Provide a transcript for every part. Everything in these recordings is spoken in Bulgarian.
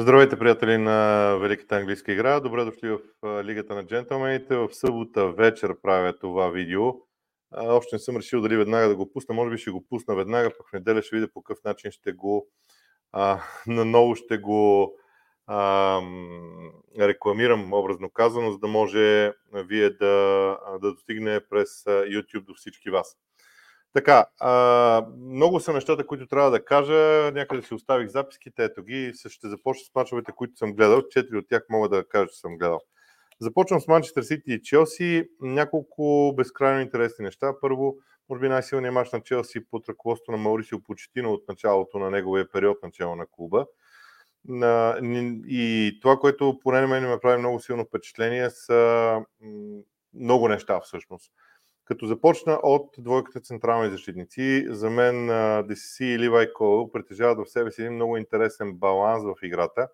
Здравейте, приятели на Великата английска игра. Добре дошли в Лигата на джентълмените. В събота вечер правя това видео. Още не съм решил дали веднага да го пусна. Може би ще го пусна веднага, пък в неделя ще видя по какъв начин ще го а, наново ще го а, рекламирам, образно казано, за да може вие да, да достигне през YouTube до всички вас. Така, а, много са нещата, които трябва да кажа. Някъде си оставих записките, ето ги. Ще започна с мачовете, които съм гледал. Четири от тях мога да кажа, че съм гледал. Започвам с Манчестър Сити и Челси. Няколко безкрайно интересни неща. Първо, може би най-силният мач на Челси под ръководство на Маурисио Почетино от началото на неговия период начало на клуба. И това, което поне на мен ме прави много силно впечатление, са много неща всъщност. Като започна от двойката централни защитници, за мен DCC и Ливай Кол притежават в себе си един много интересен баланс в играта,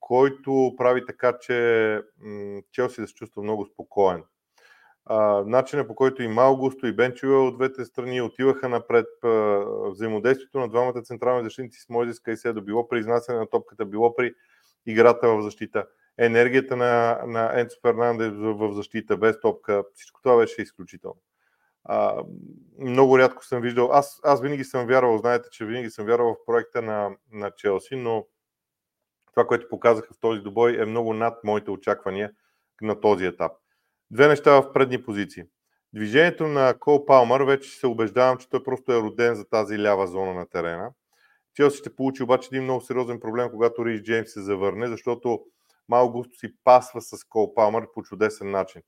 който прави така, че Челси да се чувства много спокоен. начинът по който и Малгусто и Бенчуел от двете страни отиваха напред, взаимодействието на двамата централни защитници с Мойзис Кайседо, било при изнасяне на топката, било при играта в защита енергията на, на Енцо Фернандес в защита без топка, всичко това беше изключително. А, много рядко съм виждал. Аз, аз винаги съм вярвал, знаете, че винаги съм вярвал в проекта на, на Челси, но това, което показаха в този добой е много над моите очаквания на този етап. Две неща в предни позиции. Движението на Кол Палмър вече се убеждавам, че той просто е роден за тази лява зона на терена. Челси ще получи обаче един много сериозен проблем, когато Риш Джеймс се завърне, защото Мал Густо си пасва с Кол Палмър по чудесен начин.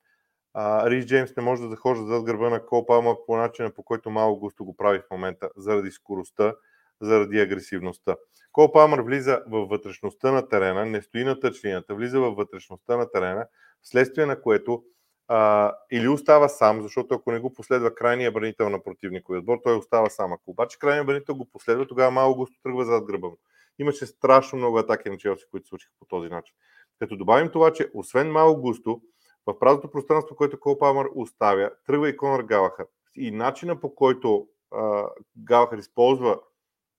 Рис Джеймс не може да захожда зад гърба на Кол Палмър по начина, по който Мал Густо го прави в момента, заради скоростта, заради агресивността. Кол Палмър влиза във вътрешността на терена, не стои на тъчлинията, влиза във вътрешността на терена, вследствие на което а, или остава сам, защото ако не го последва крайния бранител на противниковия отбор, той остава сам. Ако обаче крайния бранител го последва, тогава малко густо тръгва зад гръба му. Имаше страшно много атаки на Челси, които случиха по този начин. Като добавим това, че освен малко густо, в празното пространство, което Кол Палмър оставя, тръгва и Конър Галахър. И начина по който а, Галахър използва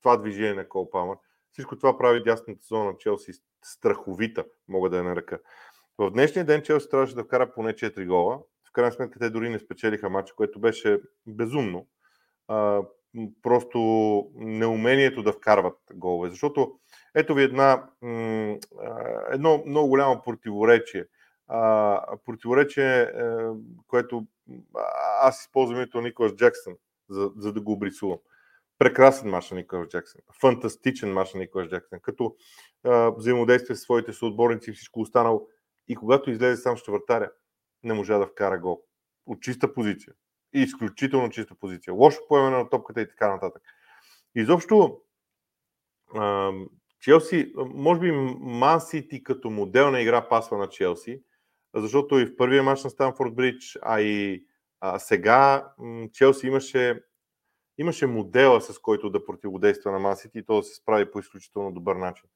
това движение на Кол Палмър, всичко това прави дясната зона на Челси страховита, мога да я нарека. В днешния ден Челси трябваше да вкара поне 4 гола. В крайна сметка те дори не спечелиха матча, което беше безумно. А, просто неумението да вкарват голове. Защото ето ви една, едно много голямо противоречие. Противоречие, е, което аз използвам името Николас Джексън, за, за да го обрисувам. Прекрасен мач на Николас Джексън. Фантастичен мач на Николас Джексън. Като а, взаимодействие с своите съотборници и всичко останало. И когато излезе сам ще вратаря, не можа да вкара гол. От чиста позиция. И изключително чиста позиция. Лошо поемане на топката и така нататък. Изобщо Челси, може би Ман Сити като модел на игра пасва на Челси, защото и в първия мач на Станфорд Бридж, а и а, сега Челси имаше, имаше модела, с който да противодейства на Ман Сити и то да се справи по изключително добър начин.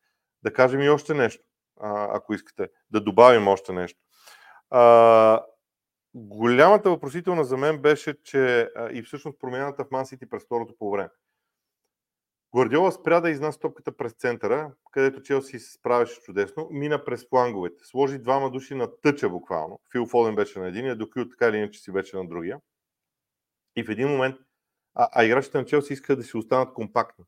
Да кажем и още нещо, ако искате, да добавим още нещо. А, голямата въпросителна за мен беше, че и всъщност промяната в Ман през второто по време. Гвардиола спря да изнася топката през центъра, където Челси се справяше чудесно, мина през фланговете, сложи двама души на тъча буквално. Фил Фоден беше на единия, докато така или иначе си беше на другия. И в един момент, а, а играчите на Челси искаха да си останат компактни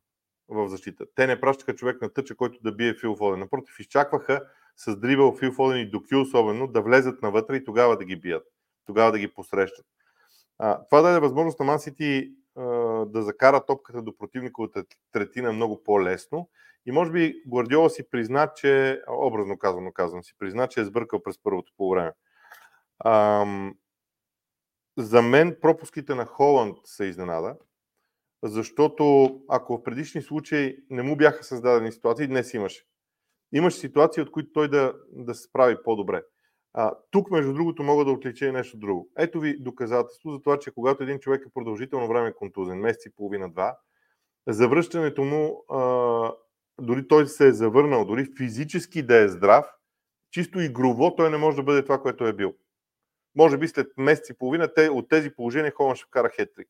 в защита. Те не пращаха човек на тъча, който да бие Фил Фоден. Напротив, изчакваха с дрибъл Фил Фоден и Доки особено да влезат навътре и тогава да ги бият, тогава да ги посрещат. А, това даде възможност на Ман Сити да закара топката до противниковата третина много по-лесно. И може би Гвардиола си призна, че, образно казано казвам, си призна, че е сбъркал през първото по време. За мен пропуските на Холанд са изненада, защото ако в предишни случаи не му бяха създадени ситуации, днес имаше. Имаше ситуации, от които той да, да се справи по-добре. А, тук, между другото, мога да отлича и нещо друго. Ето ви доказателство за това, че когато един човек е продължително време контузен, месец и половина-два, завръщането му, а, дори той се е завърнал, дори физически да е здрав, чисто игрово той не може да бъде това, което е бил. Може би след месец и половина те, от тези положения Холан ще вкара хетрик.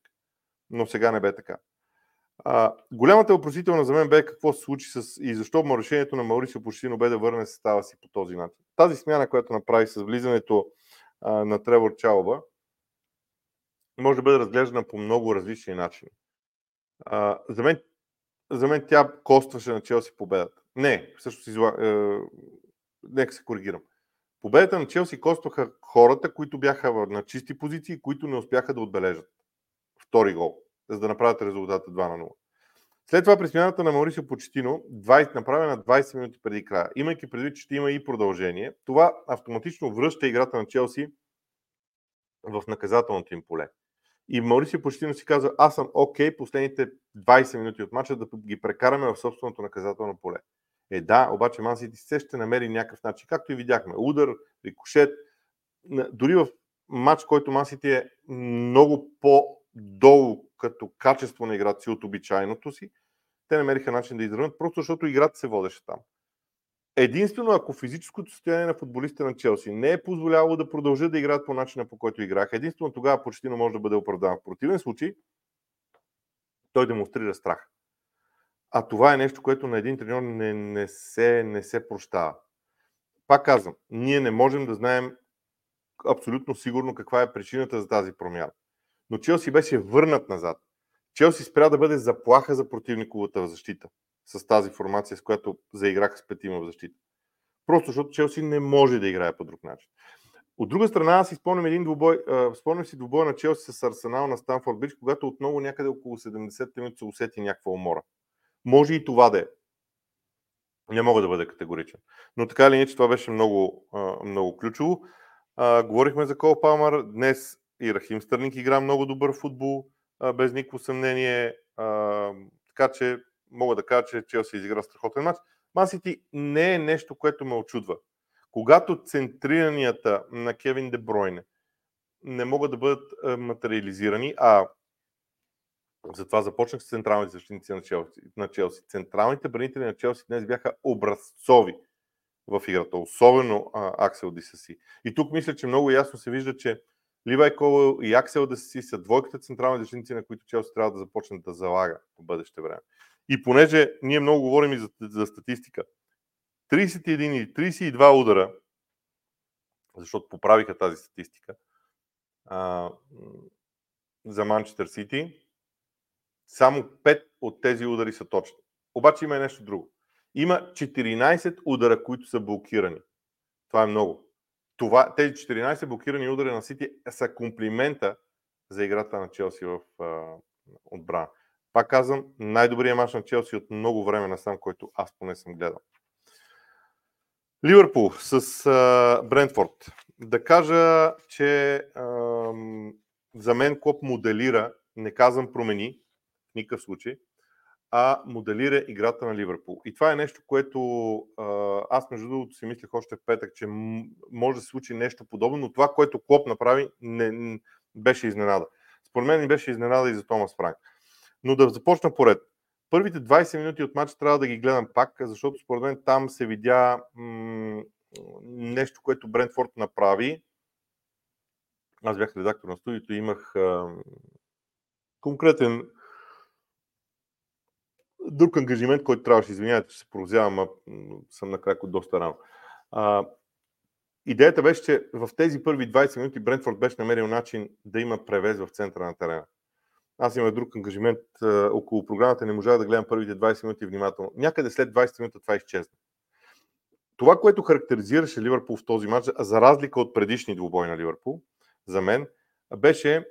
Но сега не бе така. А, голямата въпросителна за мен бе какво се случи с и защо решението на Маурисио Почтино бе да върне състава си по този начин. Тази смяна, която направи с влизането а, на Тревор Чалба, може да бъде разглеждана по много различни начини. А, за, мен, за мен тя костваше на Челси победата. Не, всъщност изла... е, нека се коригирам. Победата на Челси костваха хората, които бяха на чисти позиции, които не успяха да отбележат втори гол, за да направят резултата 2 на 0. След това при смяната на Маурисио Почетино, 20, направена 20 минути преди края, имайки предвид, че ще има и продължение, това автоматично връща играта на Челси в наказателното им поле. И Маурисио Почетино си казва, аз съм окей okay, последните 20 минути от мача да ги прекараме в собственото наказателно поле. Е да, обаче Ман Сити се ще намери някакъв начин, както и видяхме. Удар, рикошет. Дори в матч, който Ман Сити е много по-долу като качество на играта си от обичайното си, те намериха начин да изравнат, просто защото играта се водеше там. Единствено, ако физическото състояние на футболистите на Челси не е позволяло да продължат да играят по начина, по който играха, единствено тогава почти не може да бъде оправдан. В противен случай, той демонстрира страх. А това е нещо, което на един треньор не, не, се, не се прощава. Пак казвам, ние не можем да знаем абсолютно сигурно каква е причината за тази промяна. Но Челси беше върнат назад. Челси спря да бъде заплаха за противниковата защита с тази формация, с която заиграха с петима в защита. Просто защото Челси не може да играе по друг начин. От друга страна, аз си спомням един двубой, спомням си двубой на Челси с Арсенал на Станфорд Бич, когато отново някъде около 70 минути се усети някаква умора. Може и това да е. Не мога да бъда категоричен. Но така или иначе това беше много, много ключово. А, говорихме за Кол Палмар. Днес и Рахим Стърнинг игра много добър футбол, без никакво съмнение. Така че мога да кажа, че Челси изигра страхотен матч. Масити не е нещо, което ме очудва. Когато центриранията на Кевин Дебройне не могат да бъдат материализирани, а затова започнах с централните защитници на Челси. на Челси. Централните бранители на Челси днес бяха образцови в играта, особено а, Аксел Дисаси. И тук мисля, че много ясно се вижда, че Ливай Колъл и Аксел Дисаси са двойката централни защитници, на които Челси трябва да започне да залага по бъдеще време. И понеже ние много говорим и за, за статистика, 31 или 32 удара, защото поправиха тази статистика, а, за Манчестър Сити, само 5 от тези удари са точни. Обаче има и нещо друго. Има 14 удара, които са блокирани. Това е много. Това, тези 14 блокирани удари на Сити са комплимента за играта на Челси в а, отбрана. Пак казвам, най-добрият мач на Челси от много време насам, който аз поне съм гледал. Ливърпул с а, Брентфорд. Да кажа, че а, за мен Клоп моделира, не казвам промени, в никакъв случай, а моделира играта на Ливърпул. И това е нещо, което аз между другото си мислех още в петък, че може да се случи нещо подобно, но това, което Клоп направи, не, беше изненада. Според мен беше изненада и за Томас Франк. Но да започна поред. Първите 20 минути от матча трябва да ги гледам пак, защото според мен там се видя м- нещо, което Брентфорд направи. Аз бях редактор на студиото и имах а, конкретен друг ангажимент, който трябваше, извинявайте, че се провзявам, а съм на крак от доста рано. А, идеята беше, че в тези първи 20 минути Брентфорд беше намерил начин да има превез в центъра на терена. Аз имах друг ангажимент а, около програмата, не можах да гледам първите 20 минути внимателно. Някъде след 20 минути това изчезна. Това, което характеризираше Ливърпул в този матч, за разлика от предишни двубой на Ливърпул, за мен, беше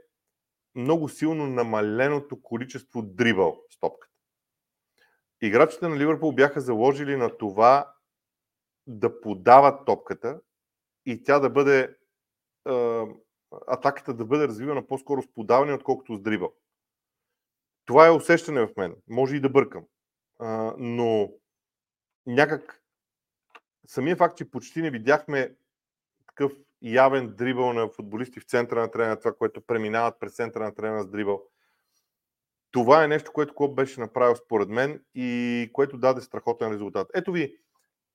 много силно намаленото количество дрибъл с топката. Играчите на Ливърпул бяха заложили на това да подават топката и тя да бъде атаката да бъде развивана по-скоро с подаване, отколкото с дрибъл. Това е усещане в мен. Може и да бъркам. Но някак самия факт, че почти не видяхме такъв явен дрибъл на футболисти в центъра на трена, това, което преминават през центъра на трена с дрибъл. Това е нещо, което Клоп беше направил според мен и което даде страхотен резултат. Ето ви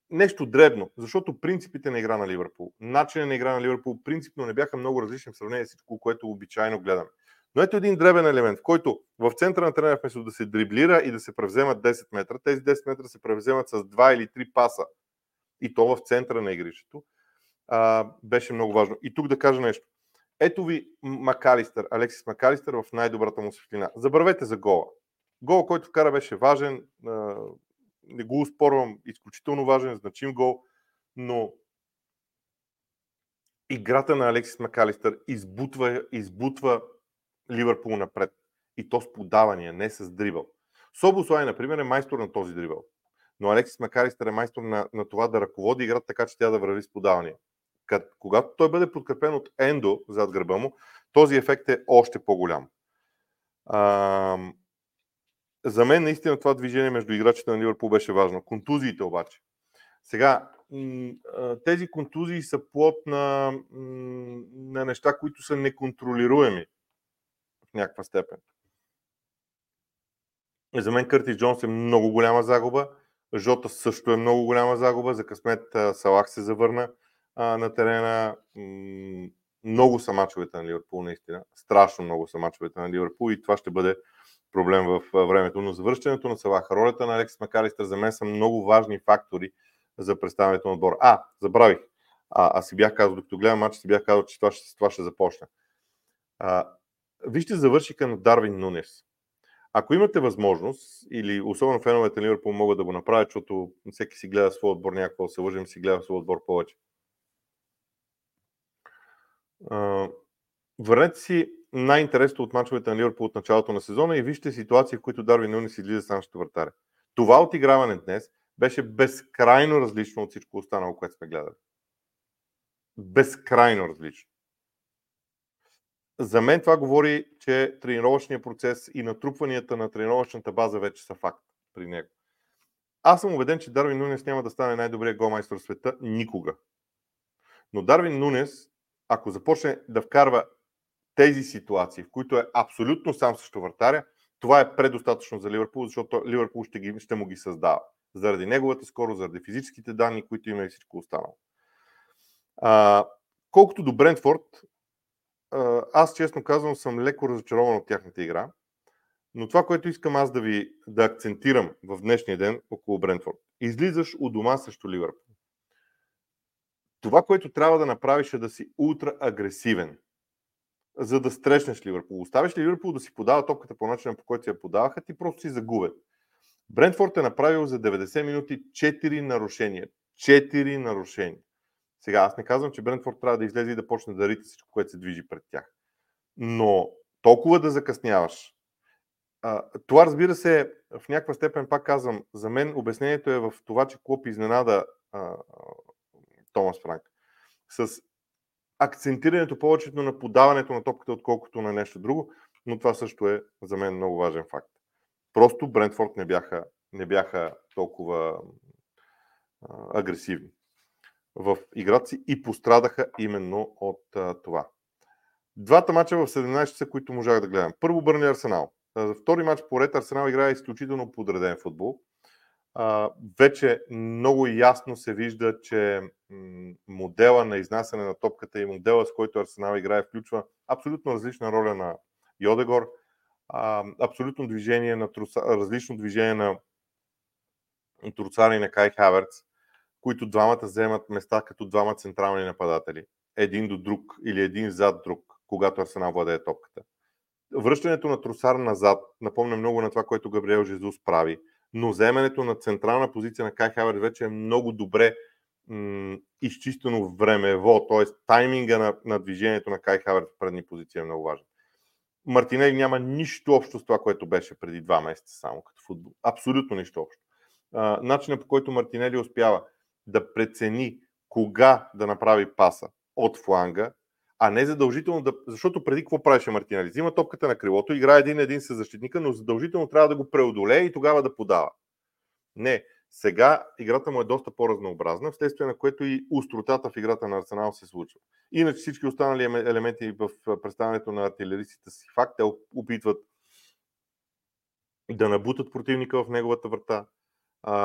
нещо дребно, защото принципите на игра на Ливърпул, начинът на игра на Ливърпул принципно не бяха много различни в сравнение с всичко, което обичайно гледаме. Но ето един дребен елемент, в който в центъра на терена вместо да се дриблира и да се превземат 10 метра, тези 10 метра се превземат с 2 или 3 паса. И то в центъра на игрището. А, беше много важно. И тук да кажа нещо. Ето ви Макалистър, Алексис Макалистър в най-добрата му светлина. Забравете за гола. Гол, който вкара беше важен, не го успорвам, изключително важен, значим гол, но играта на Алексис Макалистър избутва, избутва Ливърпул напред. И то с подавания, не с дрибъл. Собослай, например, е майстор на този дрибъл. Но Алексис Макалистър е майстор на, на това да ръководи играта така, че тя да върви с подавания. Когато той бъде подкрепен от Ендо зад гърба му, този ефект е още по-голям. А, за мен наистина това движение между играчите на Ливърпул беше важно. Контузиите обаче. Сега, тези контузии са плод на, на неща, които са неконтролируеми в някаква степен. За мен Къртис Джонс е много голяма загуба. Жота също е много голяма загуба. За късмет Салах се завърна на терена. Много са мачовете на Ливърпул, наистина. Страшно много са мачовете на Ливърпул и това ще бъде проблем в времето. Но завръщането на Салах, ролята на Алекс Макалистър за мен са много важни фактори за представянето на отбора. А, забравих. А, аз си бях казал, докато гледам матч, си бях казал, че това ще, това ще започне. А, вижте завършика на Дарвин Нунес. Ако имате възможност, или особено феновете на Ливърпул могат да го направят, защото всеки си гледа своя отбор, някакво се лъжим, си гледа своя отбор повече. Върнете си най-интересното от мачовете на Ливърпул от началото на сезона и вижте ситуации, в които Дарвин Нунес излиза сам ще вратаря. Това отиграване днес беше безкрайно различно от всичко останало, което сме гледали. Безкрайно различно. За мен това говори, че тренировъчният процес и натрупванията на тренировъчната база вече са факт при него. Аз съм убеден, че Дарвин Нунес няма да стане най-добрият голмайстор в света никога. Но Дарвин Нунес, ако започне да вкарва тези ситуации, в които е абсолютно сам също вратаря, това е предостатъчно за Ливърпул, защото Ливърпул ще, ги, ще му ги създава. Заради неговата скорост, заради физическите данни, които има и всичко останало. А, колкото до Брентфорд, аз честно казвам съм леко разочарован от тяхната игра. Но това, което искам аз да ви да акцентирам в днешния ден около Брентфорд. Излизаш у дома срещу Ливърпул. Това, което трябва да направиш е да си ултра агресивен, за да стреснеш Ливърпул. Оставиш ли Ливърпул да си подава топката по начина, по който си я подаваха, ти просто си загубен. Брентфорд е направил за 90 минути 4 нарушения. 4 нарушения. Сега, аз не казвам, че Брентфорд трябва да излезе и да почне да рита всичко, което се движи пред тях. Но толкова да закъсняваш. Това, разбира се, в някаква степен, пак казвам, за мен обяснението е в това, че Клоп изненада Томас Франк. С акцентирането повечето на подаването на топката, отколкото на нещо друго, но това също е за мен много важен факт. Просто Брентфорд не бяха, не бяха толкова агресивни в играта си и пострадаха именно от това. Двата мача в 17 часа, които можах да гледам. Първо Бърни Арсенал. Втори матч поред Арсенал играе изключително подреден футбол. Вече много ясно се вижда, че модела на изнасяне на топката и модела, с който Арсенал играе, включва абсолютно различна роля на Йодегор, абсолютно движение на труса, различно движение на Труцари и на Кай Хаверц които двамата вземат места като двама централни нападатели. Един до друг или един зад друг, когато Арсенал владее топката. Връщането на Тросар назад напомня много на това, което Габриел Жезус прави, но вземането на централна позиция на Кай Хавер вече е много добре м- изчистено времево, т.е. тайминга на, на движението на Кай Хавер в предни позиции е много важен. Мартинели няма нищо общо с това, което беше преди два месеца само като футбол. Абсолютно нищо общо. Начинът по който Мартинели успява да прецени кога да направи паса от фланга, а не задължително да. Защото преди какво правеше Мартинели? Взима топката на крилото, играе един-един с защитника, но задължително трябва да го преодолее и тогава да подава. Не. Сега играта му е доста по-разнообразна, вследствие на което и устротата в играта на Арсенал се случва. Иначе всички останали елементи в представянето на артилеристите си факт, те опитват да набутат противника в неговата врата,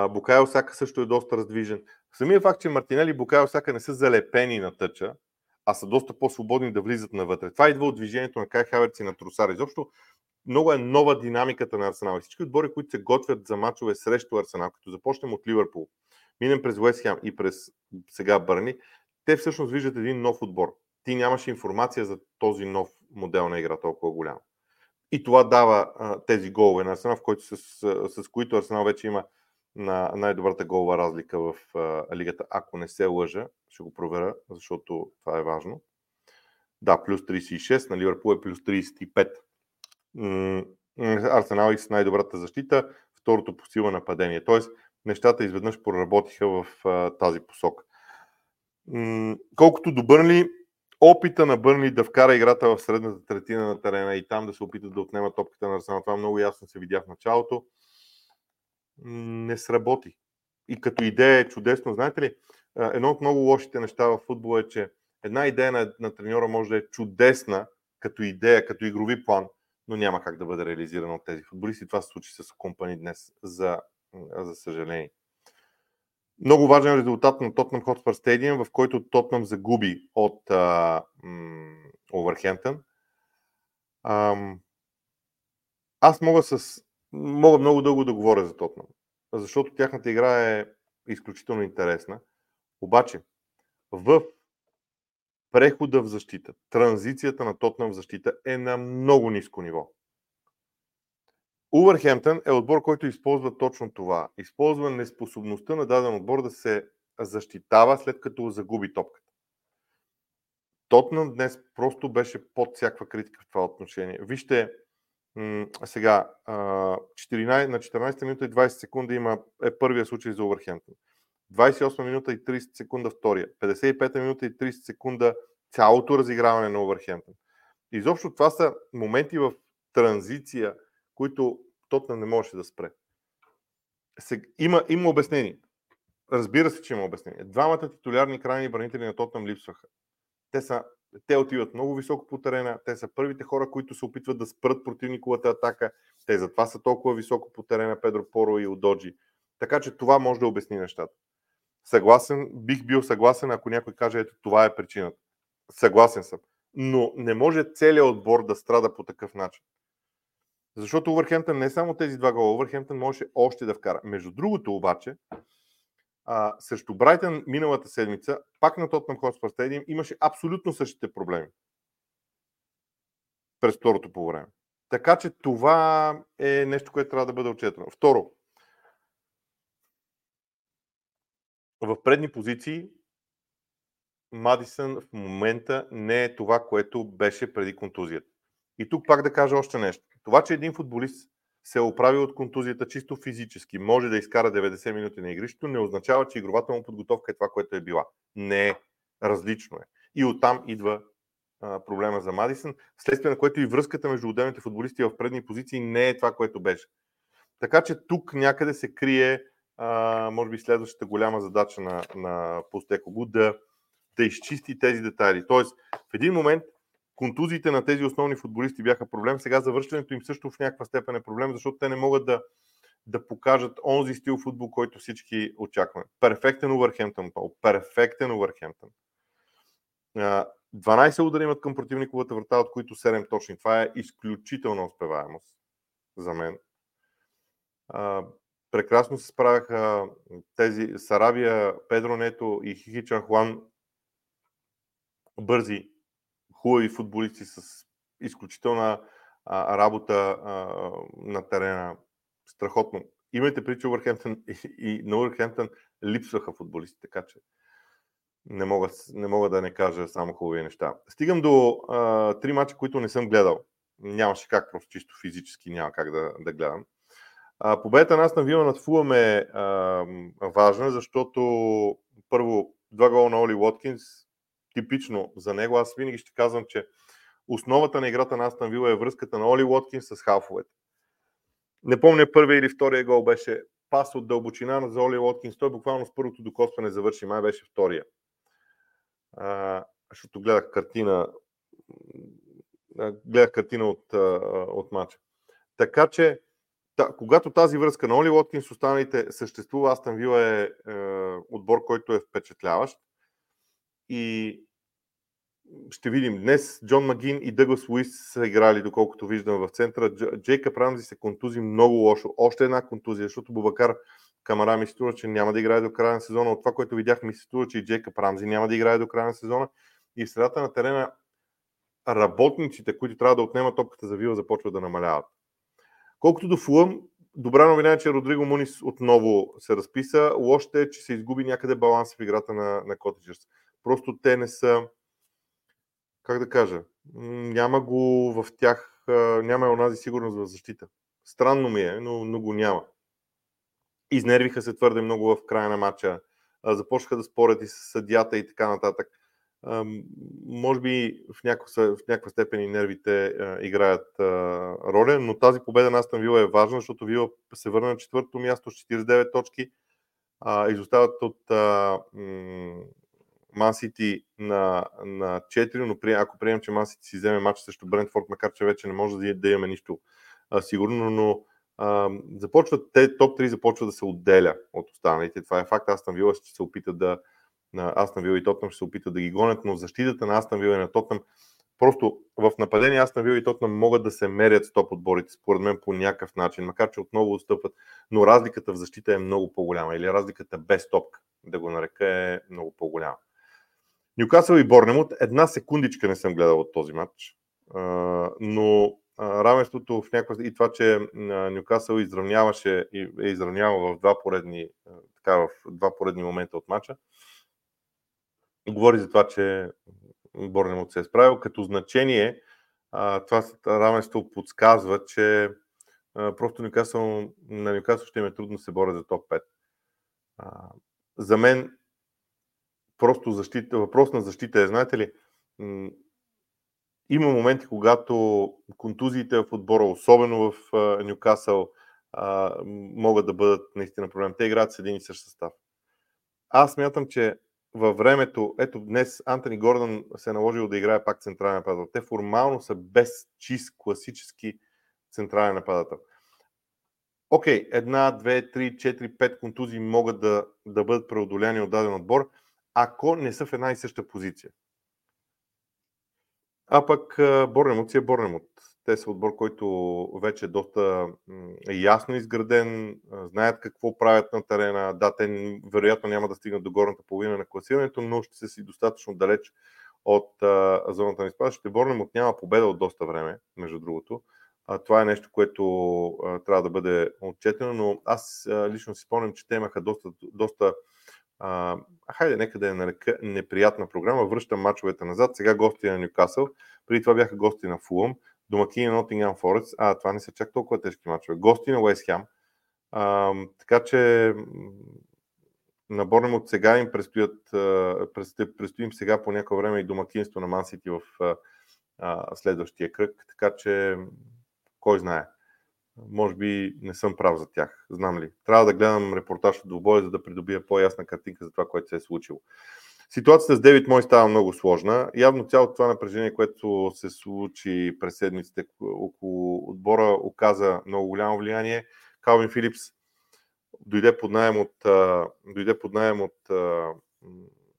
Букайо Сака също е доста раздвижен. Самия факт, че Мартинели и Букайо Сака не са залепени на тъча, а са доста по-свободни да влизат навътре. Това идва от движението на Кай Хаверц на Трусар. Изобщо много е нова динамиката на Арсенал. всички отбори, които се готвят за мачове срещу Арсенал, като започнем от Ливърпул, минем през Уест Хем и през сега Бърни, те всъщност виждат един нов отбор. Ти нямаш информация за този нов модел на игра толкова голям. И това дава а, тези голове на Арсенал, в който с, с, с които Арсенал вече има на най-добрата голова разлика в а, лигата, ако не се лъжа. Ще го проверя, защото това е важно. Да, плюс 36, на Ливърпул е плюс 35. Арсенал и с най-добрата защита, второто по сила нападение. Тоест, нещата изведнъж проработиха в а, тази посока. М- колкото до Бърнли, опита на Бърнли да вкара играта в средната третина на терена и там да се опитат да отнема топката на Арсенал, това много ясно се видя в началото, не сработи. И като идея е чудесно. Знаете ли, едно от много лошите неща в футбола е, че една идея на, на треньора може да е чудесна като идея, като игрови план, но няма как да бъде реализирана от тези футболисти. Това се случи с компани днес, за, за съжаление. Много важен резултат на Тотнам Хотспър Стадиум, в който Тотнам загуби от Овърхемптън. Аз мога, с, мога много дълго да говоря за Тотнам, защото тяхната игра е изключително интересна. Обаче, в прехода в защита, транзицията на Тотнам в защита е на много ниско ниво. Увърхемптън е отбор, който използва точно това. Използва неспособността на даден отбор да се защитава след като загуби топката. Тотнам днес просто беше под всякаква критика в това отношение. Вижте, сега, 14, на 14 минута и 20 секунда има, е първия случай за Увърхемптън. 28 минута и 30 секунда втория. 55 минута и 30 секунда цялото разиграване на Увърхемптън. Изобщо това са моменти в транзиция, които Тотнам не можеше да спре. Сега, има, има обяснение. Разбира се, че има обяснение. Двамата титулярни крайни бранители на Тотнам липсваха. Те, са, те отиват много високо по терена, те са първите хора, които се опитват да спрат противниковата атака. Те затова са толкова високо по терена Педро Поро и Удоджи. Така че това може да обясни нещата. Съгласен, бих бил съгласен, ако някой каже, ето това е причината. Съгласен съм. Но не може целият отбор да страда по такъв начин. Защото Увърхемптън не само тези два гола, Увърхемптън можеше още да вкара. Между другото обаче, а, срещу Брайтън миналата седмица, пак на Тотнам Хотспър Стадиум, имаше абсолютно същите проблеми през второто по време. Така че това е нещо, което трябва да бъде отчетено. Второ, в предни позиции Мадисън в момента не е това, което беше преди контузията. И тук пак да кажа още нещо. Това, че един футболист се е оправил от контузията чисто физически, може да изкара 90 минути на игрището, не означава, че игровата му подготовка е това, което е била. Не е. Различно е. И оттам идва а, проблема за Мадисън, следствие на което и връзката между отделните футболисти в предни позиции не е това, което беше. Така че тук някъде се крие, а, може би, следващата голяма задача на, на Постекогу да, да изчисти тези детайли. Тоест, в един момент контузиите на тези основни футболисти бяха проблем. Сега завършването им също в някаква степен е проблем, защото те не могат да, да покажат онзи стил футбол, който всички очакваме. Перфектен Увърхемптън, Пол. Перфектен Увърхемптън. 12 удари имат към противниковата врата, от които 7 точни. Това е изключителна успеваемост за мен. прекрасно се справяха тези Сарабия, Педро Нето и Хихичан Хуан бързи хубави футболисти с изключителна а, работа а, на терена. Страхотно. Имайте при, че Увърхемптън и, и на Увърхемптън липсваха футболисти, така че не мога, не мога да не кажа само хубави неща. Стигам до а, три мача, които не съм гледал. Нямаше как, просто чисто физически няма как да, да гледам. А, победата нас на Вила над Фулъм е а, важна, защото първо два гола на Оли Уоткинс, типично за него. Аз винаги ще казвам, че основата на играта на Астан Вила е връзката на Оли Уоткин с халфовете. Не помня първия или втория гол беше пас от дълбочина за Оли Уоткинс. Той буквално с първото докосване завърши, май беше втория. А, защото гледах картина гледах картина от, от матча. Така че, та, когато тази връзка на Оли Уоткин с останалите съществува, Астан Вила е, е отбор, който е впечатляващ. И ще видим. Днес Джон Магин и Дъглас Луис са играли, доколкото виждам в центъра. Джейкъб Рамзи се контузи много лошо. Още една контузия, защото Бубакар Камара ми се струва, че няма да играе до края на сезона. От това, което видях, ми се струва, че и Джейкъб Рамзи няма да играе до края на сезона. И в средата на терена работниците, които трябва да отнемат топката за вила, започват да намаляват. Колкото до Фулъм, добра новина е, че Родриго Мунис отново се разписа. Лошото е, че се изгуби някъде баланс в играта на, на Котичърс. Просто те не са, как да кажа, няма го в тях, няма онази сигурност в защита. Странно ми е, но, но го няма. Изнервиха се твърде много в края на матча. Започнаха да спорят и с съдята и така нататък може би в някаква, в някаква степен и нервите играят роля, но тази победа на Астан Вила е важна, защото Вила се върна на четвъртото място с 49 точки, изостават от Ман Сити на, на 4, но при, ако приемем, че Ман Сити си вземе матч срещу Брентфорд, макар че вече не може да, да имаме нищо а, сигурно, но а, започват, те топ 3 започва да се отделя от останалите. Това е факт. Астан Вила ще се опита да, на Астан Вил и Тотнам ще се опитат да ги гонят, но защитата на Астан Вил и на Тотнам просто в нападение Астан Вил и Тотнам могат да се мерят с топ отборите, според мен по някакъв начин, макар че отново отстъпват, но разликата в защита е много по-голяма или разликата без топка, да го нарека, е много по-голяма. Нюкасъл и Борнемут, една секундичка не съм гледал от този матч, но равенството в някаква... и това, че Нюкасъл изравняваше и е изравнявал в два поредни, така, в два поредни момента от матча, говори за това, че Борнемот се е справил. Като значение, това равенство подсказва, че просто Нюкасъл, на Нюкасъл ще им е трудно да се борят за топ 5. За мен просто защита, въпрос на защита е, знаете ли, има моменти, когато контузиите в отбора, особено в Нюкасъл, могат да бъдат наистина проблем. Те играят с един и същ състав. Аз мятам, че във времето, ето днес Антони Гордън се е наложил да играе пак централен нападател. Те формално са без чист класически централен нападател. Окей, една, две, три, четири, пет контузии могат да, да бъдат преодоляни от даден отбор, ако не са в една и съща позиция. А пък Борнемот си е Борнемот. Те са отбор, който вече е доста ясно изграден, знаят какво правят на терена. Да, те вероятно няма да стигнат до горната половина на класирането, но ще са си достатъчно далеч от зоната на изпада. Ще борнем от няма победа от доста време, между другото. А, това е нещо, което а, трябва да бъде отчетено, но аз а, лично си спомням, че те имаха доста, доста а, хайде, нека да е нарека неприятна програма. Връщам мачовете назад. Сега гости на Ньюкасъл. Преди това бяха гости на Фулъм домакини на Nottingham Forest. А, това не са чак толкова тежки мачове. Гости на Уест Хем. така че на от сега им предстоят, предстоим сега по някое време и домакинство на Ман Сити в а, следващия кръг, така че кой знае. Може би не съм прав за тях, знам ли. Трябва да гледам репортаж от двубоя, за да придобия по-ясна картинка за това, което се е случило. Ситуацията с Девит Мой става много сложна. Явно цялото това напрежение, което се случи през седмиците около отбора, оказа много голямо влияние. Калвин Филипс дойде под найем от, дойде под найем от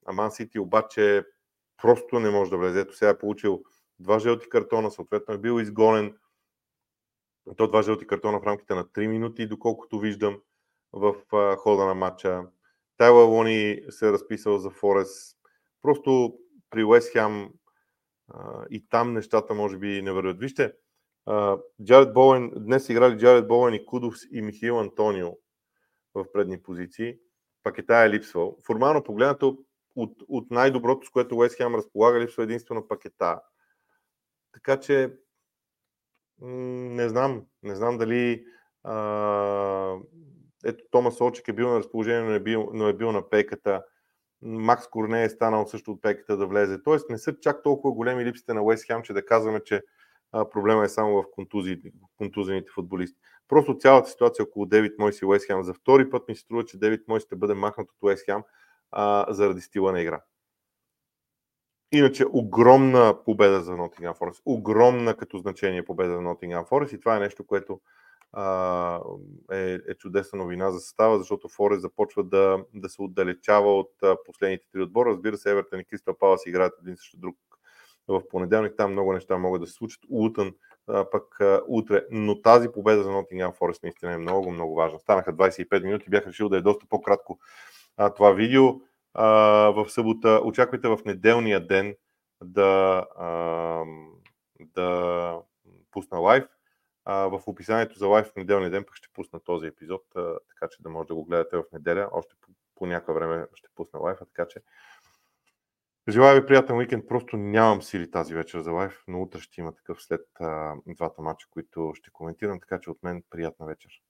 Аман Сити, обаче просто не може да влезе. Ето сега е получил два жълти картона, съответно е бил изгонен. То два жълти картона в рамките на 3 минути, доколкото виждам в хода на матча. Тайла Лони се е разписал за Форест. Просто при Уест Хем и там нещата може би не вървят. Вижте, Джаред Боуен, днес играли Джаред Боуен и Кудов и Михаил Антонио в предни позиции. Пакета е липсвал. Формално погледнато от, от най-доброто, с което Уест Хем разполага, липсва единствено пакета. Така че не знам, не знам дали а, ето Томас Олчик е бил на разположение, но е бил, но е бил на пейката. Макс Корне е станал също от пейката да влезе. Тоест не са чак толкова големи липсите на Уест Хем, че да казваме, че а, проблема е само в контузените футболисти. Просто цялата ситуация около Девит Мойс и Уест Хем. За втори път ми се струва, че Девит Мойс ще бъде махнат от Уест Хем заради стила на игра. Иначе огромна победа за Nottingham Forest. Огромна като значение победа за Nottingham Forest и това е нещо, което а, е, е чудесна новина за състава, защото Форест започва да, да се отдалечава от а, последните три отбора. Разбира се, Евертън и Кристал Палас играят един срещу друг в понеделник. Там много неща могат да се случат. Утън пък утре. Но тази победа за Nottingham Forest наистина е много, много важна. Станаха 25 минути, бях решил да е доста по-кратко а, това видео. В събота очаквайте в неделния ден да, а, да пусна лайв. А, в описанието за лайв в неделния ден пък ще пусна този епизод, а, така че да може да го гледате в неделя. Още по, по някакво време ще пусна лайв, така че Желая ви приятен уикенд. Просто нямам сили тази вечер за лайв, но утре ще има такъв след а, двата мача, които ще коментирам, така че от мен приятна вечер.